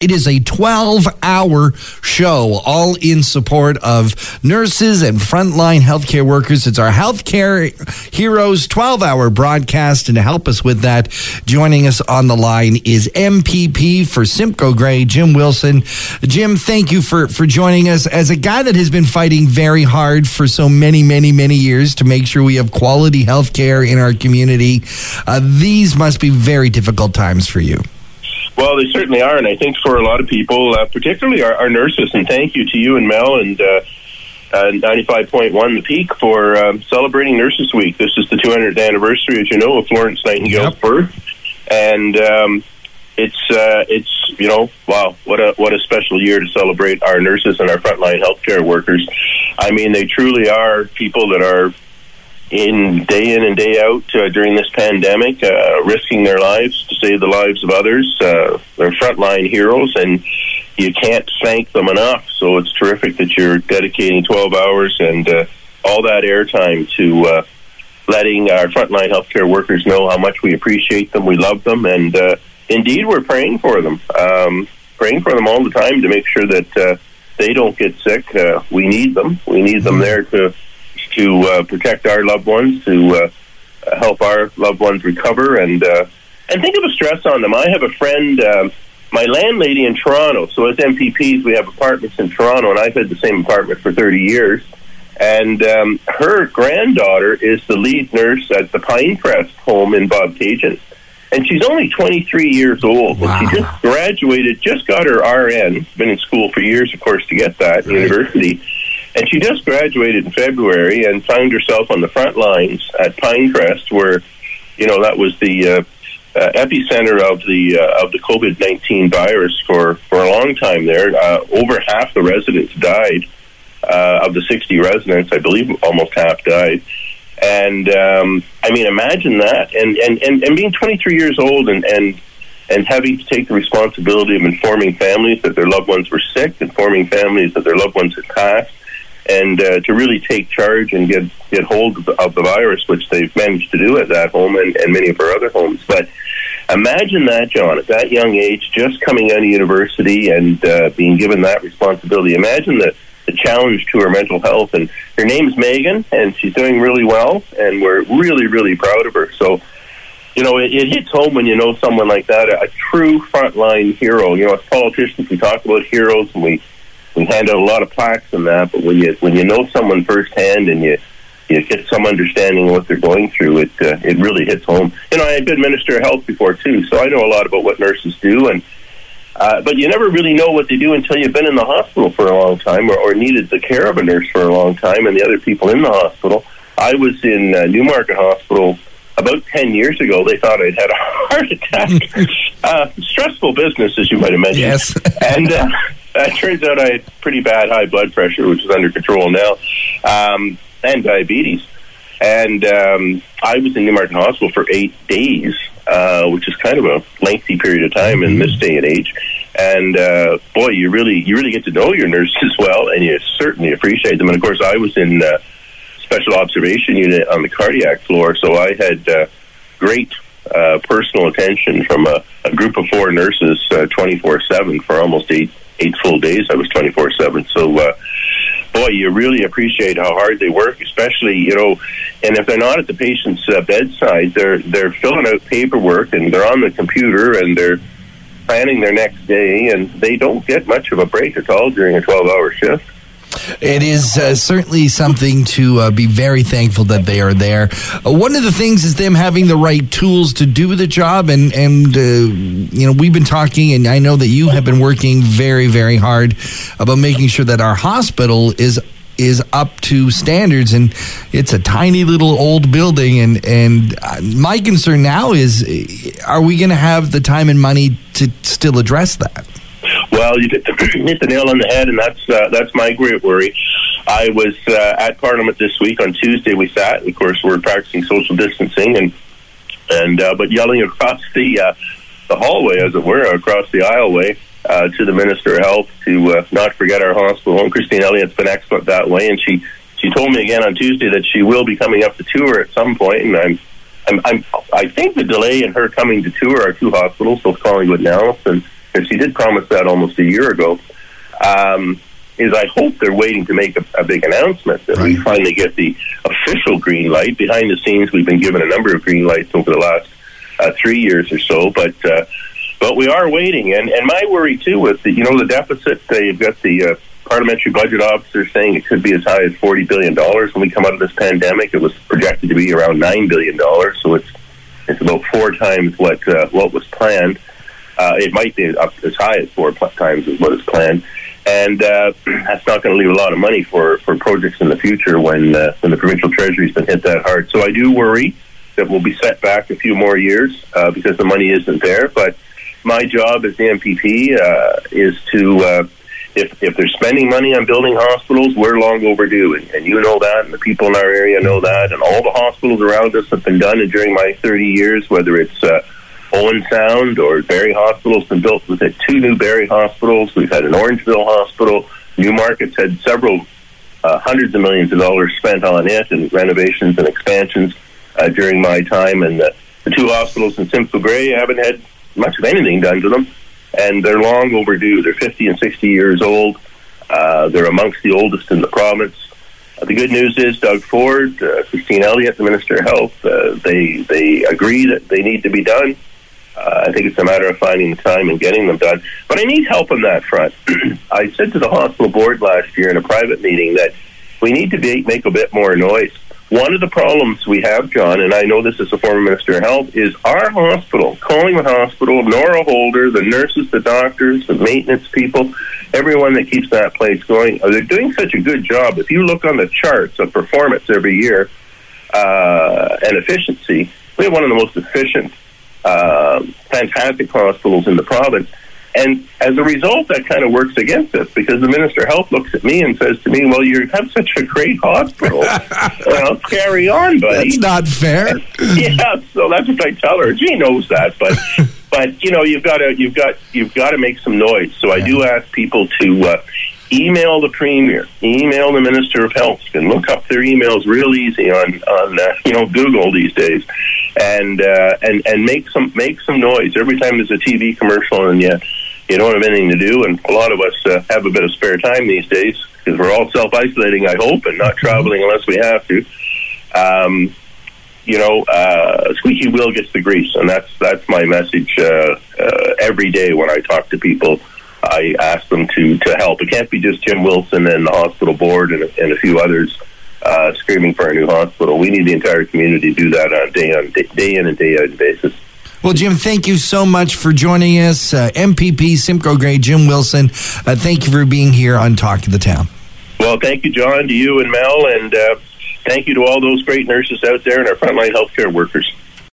It is a 12 hour show, all in support of nurses and frontline healthcare workers. It's our Healthcare Heroes 12 hour broadcast. And to help us with that, joining us on the line is MPP for Simcoe Grey, Jim Wilson. Jim, thank you for, for joining us. As a guy that has been fighting very hard for so many, many, many years to make sure we have quality healthcare in our community, uh, these must be very difficult times for you. Well, they certainly are, and I think for a lot of people, uh, particularly our, our, nurses, and thank you to you and Mel and uh, uh, 95.1 The Peak for um, celebrating Nurses Week. This is the 200th anniversary, as you know, of Florence Nightingale's yep. birth, and um, it's uh, it's you know wow what a what a special year to celebrate our nurses and our frontline healthcare workers. I mean, they truly are people that are in day in and day out uh, during this pandemic, uh, risking their lives to save the lives of others. Uh, they're frontline heroes, and you can't thank them enough. So it's terrific that you're dedicating 12 hours and uh, all that airtime to uh, letting our frontline healthcare workers know how much we appreciate them, we love them, and uh, indeed we're praying for them, um, praying for them all the time to make sure that uh, they don't get sick. Uh, we need them. We need them mm-hmm. there to to uh, protect our loved ones, to uh, help our loved ones recover, and uh, and think of a stress on them. I have a friend, um, my landlady in Toronto. So as MPPs, we have apartments in Toronto, and I've had the same apartment for thirty years. And um, her granddaughter is the lead nurse at the Pinecrest home in Bobcaygeon. And she's only 23 years old. Wow. And she just graduated, just got her RN, been in school for years, of course, to get that, right. university and she just graduated in February and found herself on the front lines at Pinecrest, where, you know, that was the uh, uh, epicenter of the uh, of the COVID nineteen virus for for a long time. There, uh, over half the residents died. Uh, of the sixty residents, I believe almost half died. And um, I mean, imagine that, and and and, and being twenty three years old, and and and having to take the responsibility of informing families that their loved ones were sick, informing families that their loved ones had passed, and uh, to really take charge and get get hold of the, of the, virus, which they've managed to do at that home and, and many of our other homes. But imagine that, John, at that young age, just coming out of university and uh, being given that responsibility. Imagine the the challenge to her mental health. And her name's Megan, and she's doing really well, and we're really, really proud of her. So, you know, it, it hits home when you know someone like that, a, a true frontline hero. You know, as politicians, we talk about heroes, and we we hand out a lot of plaques and that, but when you when you know someone firsthand and you you get some understanding of what they're going through, it uh, it really hits home. You know, I had been minister of health before too, so I know a lot about what nurses do, and uh, but you never really know what they do until you've been in the hospital for a long time or, or needed the care of a nurse for a long time, and the other people in the hospital. I was in uh, Newmarket Hospital about 10 years ago, they thought I'd had a heart attack. uh, stressful business, as you might imagine. Yes. and uh, it turns out I had pretty bad high blood pressure, which is under control now, um, and diabetes. And um, I was in Newmarket Hospital for eight days, uh, which is kind of a lengthy period of time in this day and age. And uh, boy, you really you really get to know your nurses well, and you certainly appreciate them. And of course, I was in uh, special observation unit on the cardiac floor, so I had uh, great uh, personal attention from a, a group of four nurses, twenty four seven for almost eight eight full days. I was twenty four seven. So, uh, boy, you really appreciate how hard they work, especially you know. And if they're not at the patient's uh, bedside, they're they're filling out paperwork and they're on the computer and they're planning their next day, and they don't get much of a break at all during a twelve hour shift. It is uh, certainly something to uh, be very thankful that they are there. Uh, one of the things is them having the right tools to do the job, and and uh, you know we've been talking, and I know that you have been working very very hard about making sure that our hospital is is up to standards and it's a tiny little old building and and uh, my concern now is are we going to have the time and money to still address that well, you hit the, nail on the head, and that's uh, that's my great worry. I was uh, at Parliament this week on Tuesday. We sat, of course, we're practicing social distancing, and and uh, but yelling across the uh, the hallway, as it were, across the aisleway uh, to the Minister of Health to uh, not forget our hospital. And Christine Elliott's been excellent that way, and she she told me again on Tuesday that she will be coming up to tour at some point, and I'm. I'm, I'm, I think the delay in her coming to tour our two hospitals, both Collingwood and Alliston, because he did promise that almost a year ago. Um, is I hope they're waiting to make a, a big announcement that right. we finally get the official green light. Behind the scenes, we've been given a number of green lights over the last uh, three years or so, but uh, but we are waiting. And and my worry too with the you know the deficit. Uh, you've got the uh, parliamentary budget officer saying it could be as high as forty billion dollars when we come out of this pandemic. It was projected to be around nine billion dollars, so it's it's about four times what uh, what was planned. Uh, it might be up as high as four times as what is planned, and uh, that's not going to leave a lot of money for, for projects in the future when uh, when the provincial treasury's been hit that hard. So I do worry that we'll be set back a few more years uh, because the money isn't there. But my job as the MPP uh, is to uh, if if they're spending money on building hospitals, we're long overdue, and, and you know that, and the people in our area know that, and all the hospitals around us have been done And during my 30 years, whether it's uh, Owen Sound or Barrie Hospital's been built. We've had two new Barrie hospitals. We've had an Orangeville hospital. Newmarket's had several uh, hundreds of millions of dollars spent on it and renovations and expansions uh, during my time. And the, the two hospitals in Simcoe Grey haven't had much of anything done to them, and they're long overdue. They're 50 and 60 years old. Uh, they're amongst the oldest in the province. Uh, the good news is Doug Ford, uh, Christine Elliott, the Minister of Health, uh, they they agree that they need to be done. Uh, I think it's a matter of finding the time and getting them done. But I need help on that front. I said to the hospital board last year in a private meeting that we need to be, make a bit more noise. One of the problems we have, John, and I know this as a former Minister of Health, is our hospital, Collingwood Hospital, Nora Holder, the nurses, the doctors, the maintenance people, everyone that keeps that place going, uh, they're doing such a good job. If you look on the charts of performance every year uh, and efficiency, we have one of the most efficient uh, fantastic hospitals in the province. And as a result, that kind of works against us because the Minister of Health looks at me and says to me, Well, you have such a great hospital. well, carry on, buddy. That's not fair. yeah, so that's what I tell her. She knows that, but but you know, you've got to you've got you've got to make some noise. So I do ask people to uh, email the premier, email the minister of health. You can look up their emails real easy on on uh, you know Google these days, and uh, and and make some make some noise every time there's a TV commercial and you you don't have anything to do. And a lot of us uh, have a bit of spare time these days because we're all self isolating, I hope, and not traveling unless we have to. Um, you know, uh, squeaky wheel gets the grease, and that's that's my message uh, uh, every day when I talk to people I asked them to to help. It can't be just Jim Wilson and the hospital board and, and a few others uh, screaming for a new hospital. We need the entire community to do that on day on day, day in and day out basis. Well, Jim, thank you so much for joining us. Uh, MPP Simcoe Grey, Jim Wilson, uh, thank you for being here on Talk to the Town. Well, thank you, John, to you and Mel, and uh, thank you to all those great nurses out there and our frontline healthcare workers.